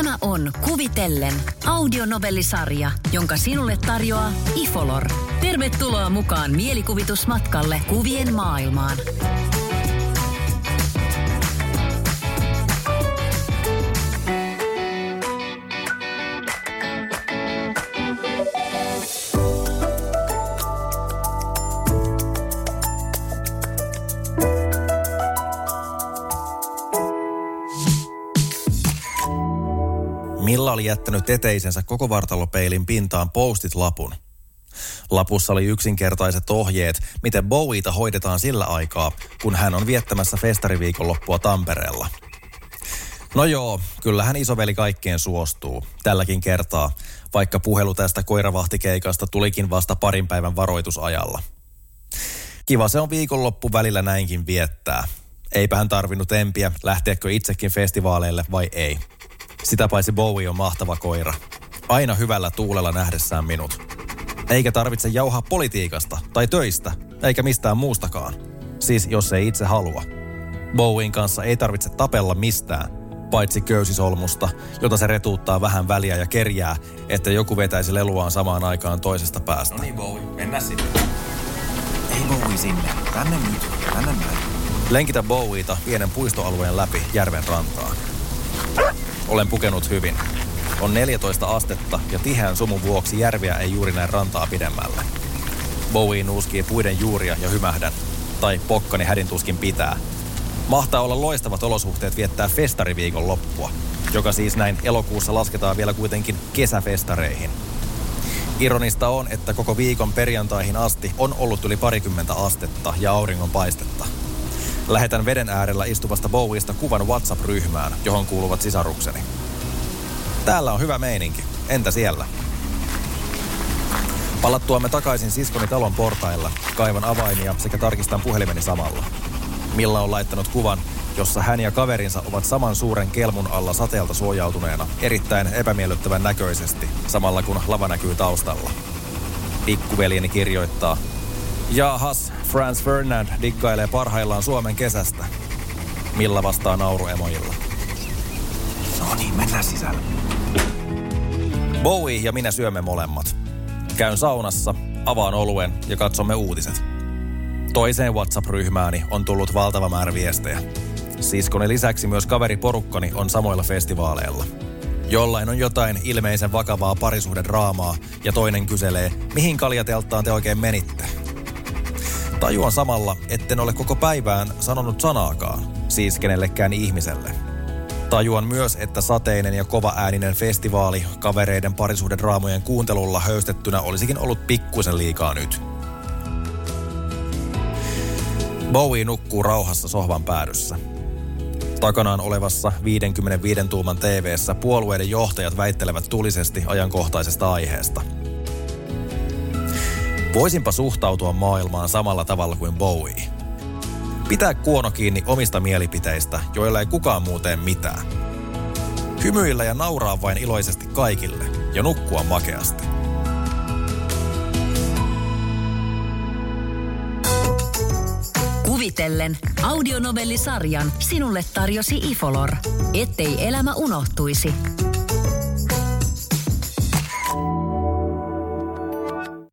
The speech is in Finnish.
Tämä on Kuvitellen audionovellisarja, jonka sinulle tarjoaa Ifolor. Tervetuloa mukaan mielikuvitusmatkalle kuvien maailmaan. Milla oli jättänyt eteisensä koko vartalopeilin pintaan postit-lapun. Lapussa oli yksinkertaiset ohjeet, miten Bowieta hoidetaan sillä aikaa, kun hän on viettämässä festariviikonloppua Tampereella. No joo, kyllähän isoveli kaikkeen suostuu, tälläkin kertaa, vaikka puhelu tästä koiravahtikeikasta tulikin vasta parin päivän varoitusajalla. Kiva se on viikonloppu välillä näinkin viettää. Eipä hän tarvinnut empiä, lähteekö itsekin festivaaleille vai ei. Sitä paitsi Bowie on mahtava koira. Aina hyvällä tuulella nähdessään minut. Eikä tarvitse jauhaa politiikasta tai töistä, eikä mistään muustakaan. Siis jos ei itse halua. Bowien kanssa ei tarvitse tapella mistään, paitsi köysisolmusta, jota se retuuttaa vähän väliä ja kerjää, että joku vetäisi leluaan samaan aikaan toisesta päästä. No niin, Bowie, mennä sinne. Ei Bowie sinne. Tänne nyt. Tänne näin. Lenkitä Bowieta pienen puistoalueen läpi järven rantaan. Olen pukenut hyvin. On 14 astetta ja tiheän sumun vuoksi järviä ei juuri näin rantaa pidemmälle. Bowie nuuskii puiden juuria ja hymähdän. Tai pokkani hädin tuskin pitää. Mahtaa olla loistavat olosuhteet viettää festariviikon loppua, joka siis näin elokuussa lasketaan vielä kuitenkin kesäfestareihin. Ironista on, että koko viikon perjantaihin asti on ollut yli parikymmentä astetta ja auringon paistetta. Lähetän veden äärellä istuvasta Bowieista kuvan WhatsApp-ryhmään, johon kuuluvat sisarukseni. Täällä on hyvä meininki. Entä siellä? Palattuamme takaisin siskoni talon portailla, kaivan avaimia sekä tarkistan puhelimeni samalla. Milla on laittanut kuvan, jossa hän ja kaverinsa ovat saman suuren kelmun alla sateelta suojautuneena, erittäin epämiellyttävän näköisesti, samalla kun lava näkyy taustalla. Pikkuveljeni kirjoittaa, Jahas, Franz Ferdinand diggailee parhaillaan Suomen kesästä. Milla vastaa nauruemojilla. No niin, mennään sisälle. Bowie ja minä syömme molemmat. Käyn saunassa, avaan oluen ja katsomme uutiset. Toiseen WhatsApp-ryhmääni on tullut valtava määrä viestejä. Siskoni lisäksi myös kaveriporukkani on samoilla festivaaleilla. Jollain on jotain ilmeisen vakavaa parisuhdedraamaa ja toinen kyselee, mihin kaljatelttaan te oikein menitte. Tajuan samalla, etten ole koko päivään sanonut sanaakaan, siis kenellekään ihmiselle. Tajuan myös, että sateinen ja kova ääninen festivaali kavereiden parisuhdedraamojen kuuntelulla höystettynä olisikin ollut pikkuisen liikaa nyt. Bowie nukkuu rauhassa sohvan päädyssä. Takanaan olevassa 55 tuuman TV:ssä puolueiden johtajat väittelevät tulisesti ajankohtaisesta aiheesta. Voisinpa suhtautua maailmaan samalla tavalla kuin Bowie. Pitää kuono kiinni omista mielipiteistä, joilla ei kukaan muuten mitään. Hymyillä ja nauraa vain iloisesti kaikille ja nukkua makeasti. Kuvitellen audionovellisarjan sinulle tarjosi Ifolor. Ettei elämä unohtuisi.